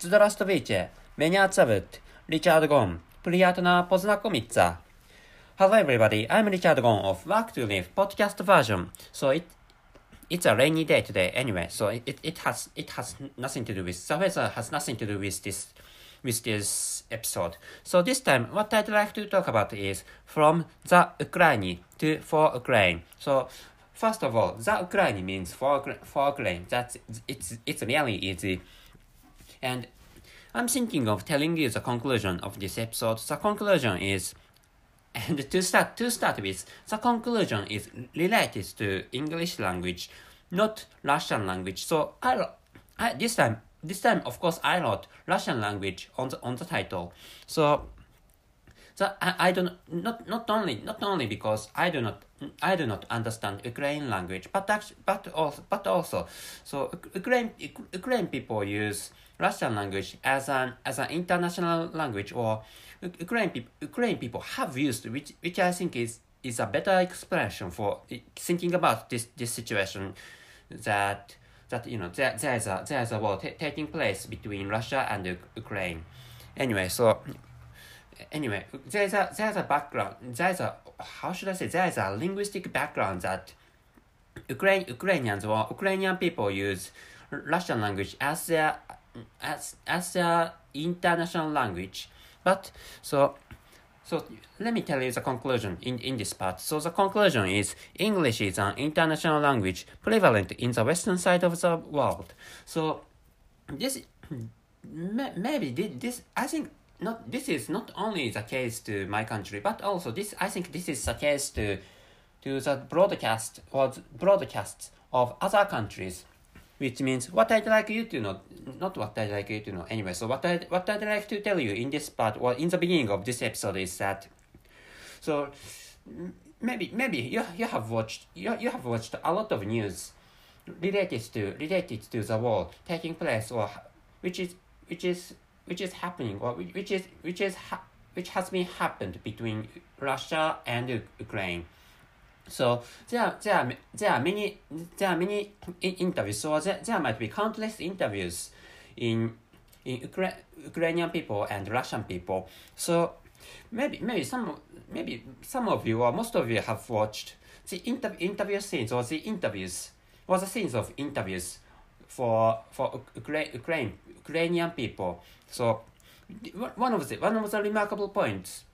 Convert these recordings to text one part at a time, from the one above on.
Zdrowastowicie, Mieniaca Wód, プリアトナ・ポズナ・コミッツァ。Hello everybody, I'm Richard Gon of Work to Live podcast version. So it it's a rainy day today anyway, so it, it, it has it has nothing to do with the weather has nothing to do with this with this episode. So this time what I'd like to talk about is from the Ukraine to for Ukraine. So first of all, the Ukraine means for for Ukraine. That's it's it's really easy. And I'm thinking of telling you the conclusion of this episode. The conclusion is and to start to start with, the conclusion is related to English language, not Russian language. So I, I this time this time of course I wrote Russian language on the on the title. So the, I, I don't not not only not only because I do not I do not understand Ukrainian language, but actually, but also but also so Ukraine Ukrainian people use Russian language as an as an international language or Ukrainian people Ukrainian people have used which which I think is is a better expression for thinking about this this situation that that you know there, there's a there's a war taking place between Russia and Ukraine. Anyway, so anyway, there's a there's a background there's a how should I say there's a linguistic background that Ukraine Ukrainians or Ukrainian people use Russian language as their as as their international language. But so so let me tell you the conclusion in, in this part. So the conclusion is English is an international language prevalent in the western side of the world. So this maybe this I think not this is not only the case to my country, but also this I think this is the case to to the broadcast or broadcasts of other countries which means what I'd like you to know, not what I'd like you to know anyway. So what I what I'd like to tell you in this part or in the beginning of this episode is that, so maybe maybe you you have watched you, you have watched a lot of news related to related to the war taking place or which is which is which is happening or which is which is ha- which has been happened between Russia and Ukraine. So there, there, are, there are many, there are many interviews. So there, there might be countless interviews in, in Ukra- Ukrainian people and Russian people. So maybe, maybe some, maybe some of you or most of you have watched the inter- interview scenes or the interviews or the scenes of interviews for for Ukra- Ukraine Ukrainian people. So one of the one of the remarkable points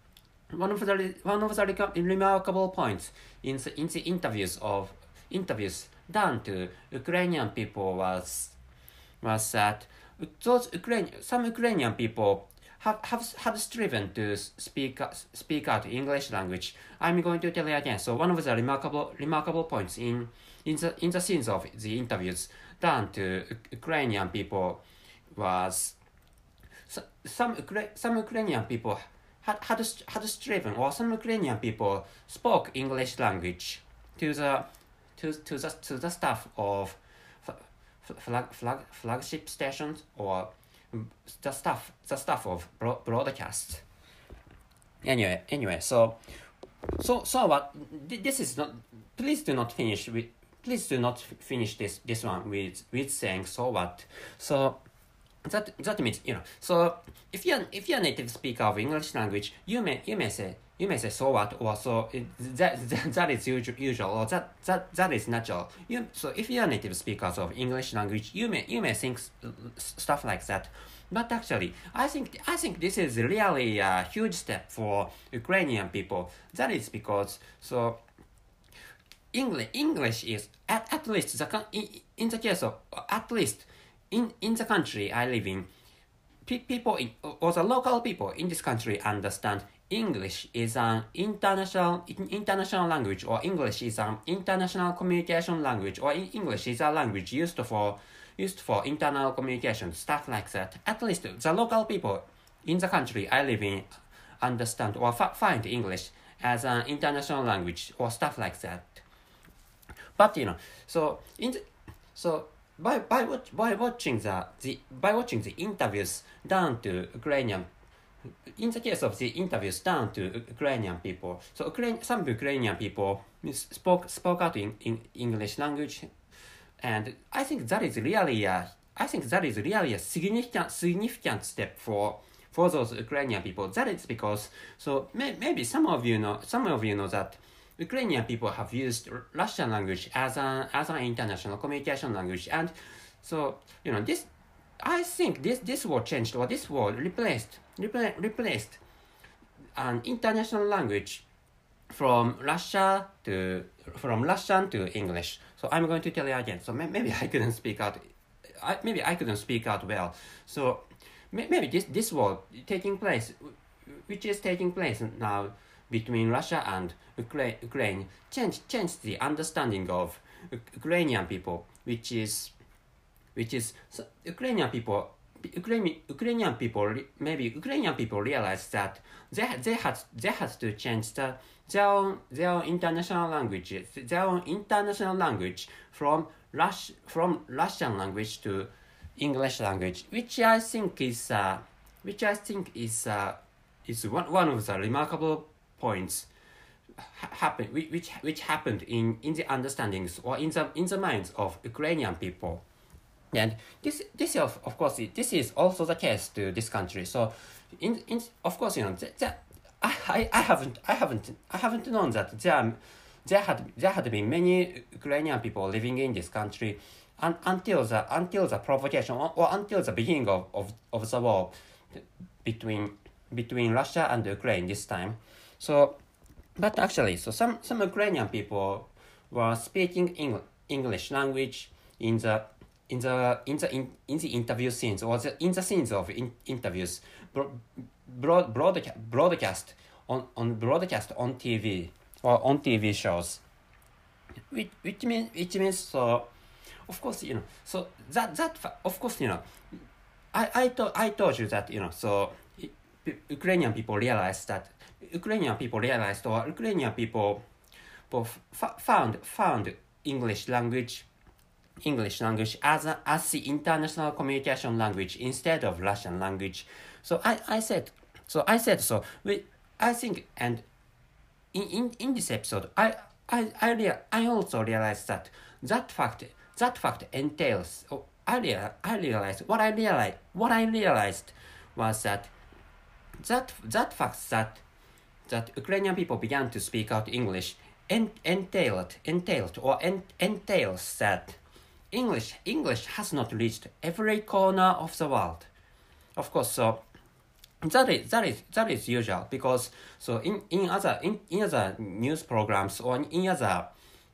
one of the one of the remarkable points in the, in the interviews of interviews done to Ukrainian people was was that those Ukraine some Ukrainian people have, have have striven to speak speak out English language. I'm going to tell you again. So one of the remarkable remarkable points in in the in the scenes of the interviews done to Ukrainian people was some some Ukrainian people had, had, had striven, or some Ukrainian people spoke English language to the, to, to the, to the staff of flag, flag, flagship stations or the staff, the staff of broadcast. Anyway, anyway, so, so, so what, this is not, please do not finish with, please do not finish this, this one with, with saying so what. So, that that means you know. So if you're if you're a native speaker of english language you may you may say you may say so what? or so that, that that is usual, usual or that that that is natural. You so if you're a native speakers of english language you may you may think stuff like that. But actually i think i think this is really a huge step for ukrainian people. That is because so english english is at, at least the in, in the case of at least in, in the country I live in, pe- people in, or the local people in this country understand English is an international international language or English is an international communication language or English is a language used for used for internal communication stuff like that. At least the local people in the country I live in understand or find English as an international language or stuff like that. But you know, so in the, so by by watch, by watching the, the by watching the interviews done to Ukrainian in the case of the interviews done to Ukrainian people, so Ukraine, some Ukrainian people spoke spoke out in, in English language, and I think that is really a I think that is really a significant significant step for for those Ukrainian people. That is because so may, maybe some of you know some of you know that Ukrainian people have used Russian language as an as an international communication language, and so you know this. I think this this word changed or this word replaced repla- replaced an international language from Russia to from Russian to English. So I'm going to tell you again. So may, maybe I couldn't speak out. I, maybe I couldn't speak out well. So may, maybe this this word taking place, which is taking place now between Russia and Ukraine, Ukraine change change the understanding of Ukrainian people, which is which is so Ukrainian people Ukrainian, Ukrainian people maybe Ukrainian people realized that they they had they had to change the their own their own international languages their own international language from Rush from Russian language to English language, which I think is uh, which I think is uh, is one one of the remarkable points happen which which happened in in the understandings or in the in the minds of Ukrainian people. And this, this of, of course, this is also the case to this country. So, in, in of course, you know, the, the, I, I haven't, I haven't, I haven't known that there, there had, there had been many Ukrainian people living in this country, un, until the, until the provocation or, or until the beginning of, of, of the war between, between Russia and Ukraine this time. So, but actually, so some, some Ukrainian people were speaking Eng, English language in the in the in the in, in the interview scenes or the, in the scenes of in, interviews bro, broad, broadcast, broadcast on on broadcast on TV or on TV shows. Which which means which means so of course you know so that that of course you know I I told I told you that you know so Ukrainian people realize that Ukrainian people realized or Ukrainian people found found English language English language as, a, as the international communication language instead of Russian language. So I, I said, so I said, so we, I think, and in, in, in this episode, I, I, I, rea- I also realized that that fact, that fact entails, oh, I, rea- I realized, what I realized, what I realized was that that, that fact that, that Ukrainian people began to speak out English entailed, entailed, or entails that English English has not reached every corner of the world. Of course, so that is that is that is usual because so in, in other in, in other news programs or in other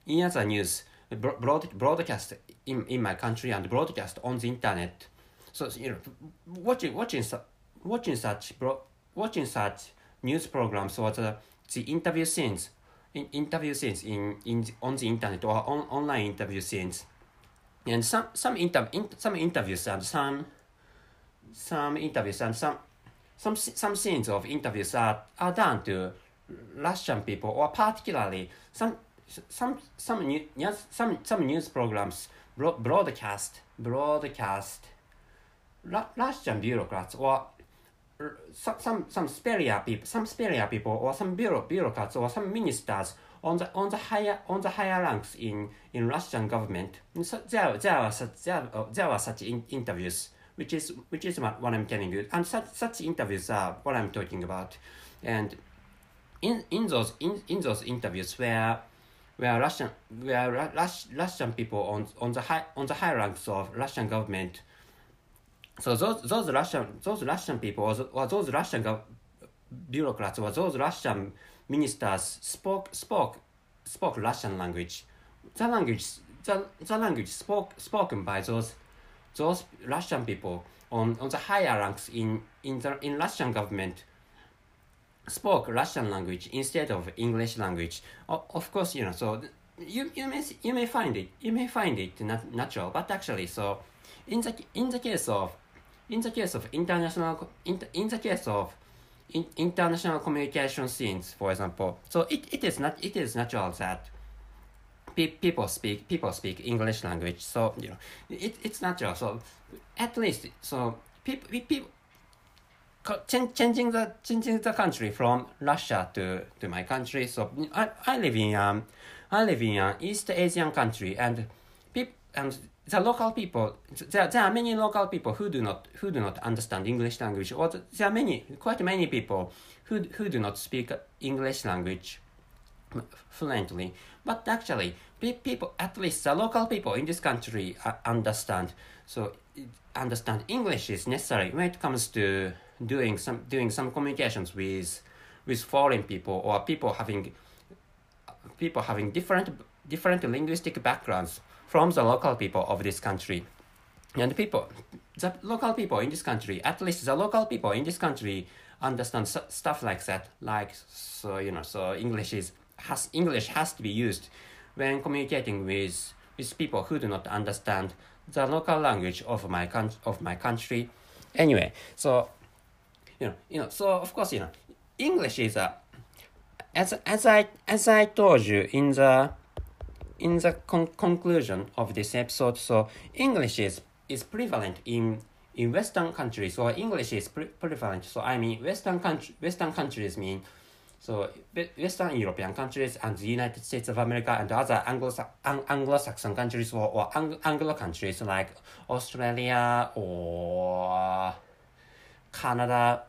in other news broad, broadcast in, in my country and broadcast on the internet. So you know watching watching watching such bro, watching such news programs or uh, the, the interview scenes in interview scenes in, in on the internet or on, online interview scenes. And some some inter, in, some interviews and some some interviews and some some some scenes of interviews are, are done to Russian people or particularly some some some new, yes, some some news programs broadcast broadcast Russian bureaucrats or some some some people some superior people or some bureau, bureaucrats or some ministers on the on the higher on the higher ranks in in Russian government. So there there are such there, there are such in, interviews, which is which is what, what I'm telling you, and such such interviews are what I'm talking about, and in in those in, in those interviews where where Russian where Rus, Russian people on on the high on the high ranks of Russian government. So those those Russian those Russian people or, or those Russian bureaucrats or those Russian ministers spoke spoke spoke Russian language. The language the, the language spoke spoken by those those Russian people on, on the higher ranks in in the in Russian government spoke Russian language instead of English language. O, of course, you know, so you, you may you may find it you may find it nat- natural, but actually, so in the in the case of in the case of international in, in the case of in international communication scenes, for example. So it, it is not it is natural that pe- people speak people speak English language. So you know it, it's natural. So at least so people people changing the changing the country from Russia to, to my country. So I, I live in um I live in an East Asian country and people and the local people. There, there are many local people who do not who do not understand English language or there are many quite many people who who do not speak English language fluently. But actually people at least the local people in this country uh, understand. So understand English is necessary when it comes to doing some doing some communications with with foreign people or people having people having different different linguistic backgrounds from the local people of this country. And people, the local people in this country, at least the local people in this country understand stuff like that. Like so, you know, so English is has English has to be used when communicating with with people who do not understand the local language of my con- of my country. Anyway, so you know, you know, so of course, you know, English is a as as I as I told you in the in the con conclusion of this episode, so English is is prevalent in in Western countries, or English is pre prevalent. So I mean, Western country Western countries mean so Western European countries and the United States of America and other Anglo Anglo-Saxon countries or, or Anglo countries like Australia or Canada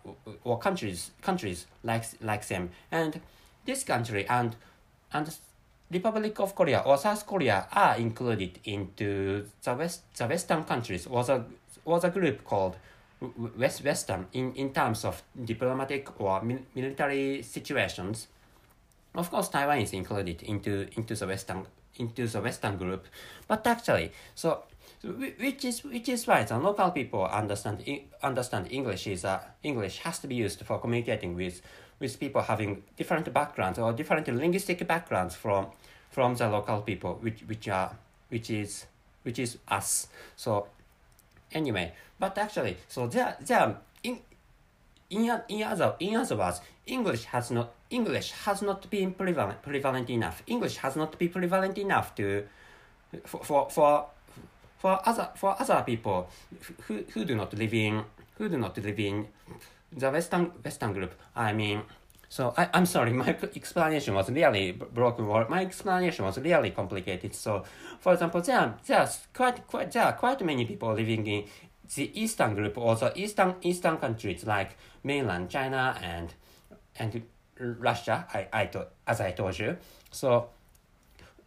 or countries countries like like them and this country and and Republic of Korea or South Korea are included into the west the Western countries or the or the group called West Western in, in terms of diplomatic or military situations. Of course, Taiwan is included into into the Western into the Western group, but actually, so which is which is why the local people understand understand English is uh, English has to be used for communicating with with people having different backgrounds or different linguistic backgrounds from from the local people, which which are which is which is us. So anyway, but actually, so there there in in in other in other words, English has not English has not been prevalent prevalent enough. English has not been prevalent enough to for for for for other for other people who, who do not live in who do not live in the western western group i mean so I, i'm sorry my explanation was really broken word. My explanation was really complicated. So for example there are, there are quite quite there are quite many people living in the eastern group or the eastern eastern countries like mainland china and and russia i i thought as i told you. So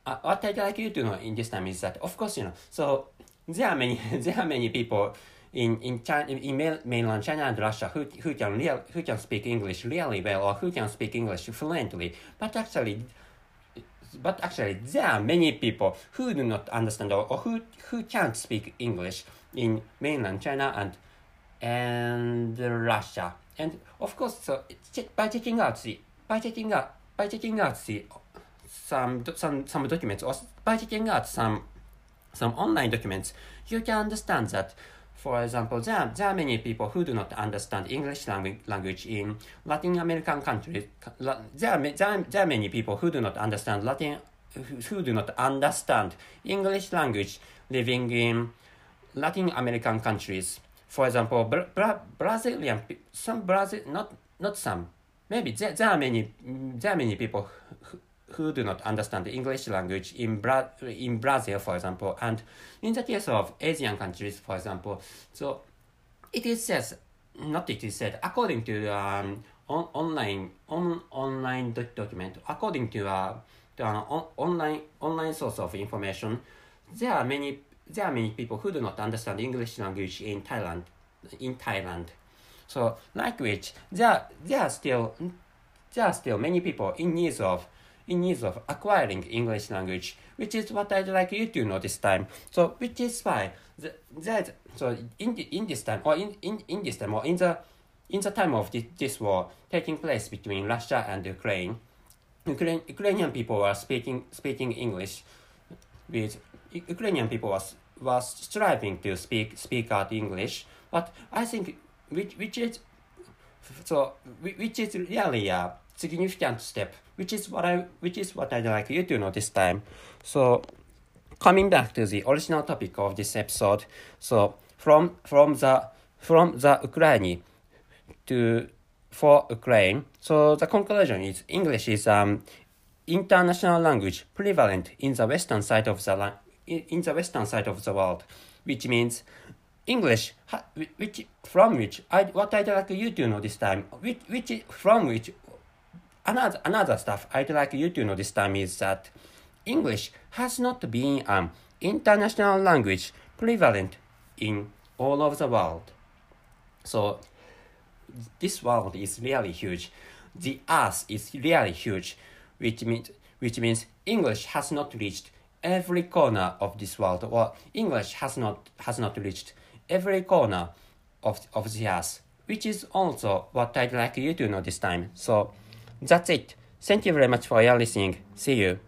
uh, what I'd like you to know in this time is that, of course, you know, so there are many there are many people in in China in mainland China and Russia who who can real who can speak English really well or who can speak English fluently, but actually. But actually, there are many people who do not understand or, or who who can't speak English in mainland China and and Russia. And of course, so by checking out the by checking out by checking out the some some some documents or by checking out some some online documents, you can understand that, for example, there, there are many people who do not understand English language, language in Latin American countries. There are, there, are, there are many people who do not understand Latin, who do not understand English language living in Latin American countries. For example, Bra Brazilian, some Brazil, not not some, maybe there, there are many, there are many people who, who do not understand the English language in, Bra- in Brazil, for example, and in the case of Asian countries, for example, so it is said, not it is said, according to um, on, online on online document, according to uh, the on, online online source of information, there are many there are many people who do not understand English language in Thailand, in Thailand. So, which there there are still there are still many people in need of in need of acquiring English language, which is what I'd like you to know this time. So, which is why the, that so in in this time or in, in, in this time or in the in the time of this, this war taking place between Russia and Ukraine, Ukraine Ukrainian people were speaking speaking English with Ukrainian people was was striving to speak speak out English, but I think which which is so which is really a significant step which is what I which is what I'd like you to know this time. So coming back to the original topic of this episode, so from from the from За Украины to for Ukraine, so the conclusion is English is um international language prevalent in the western side of the in, the western side of the world, which means English, which from which I what I'd like you to know this time, which which from which another another stuff I'd like you to know this time is that English has not been an international language prevalent in all of the world. So this world is really huge. The earth is really huge, which means which means English has not reached every corner of this world, or English has not has not reached every corner of of the earth, which is also what I'd like you to know this time. So that's it. Thank you very much for your listening. See you.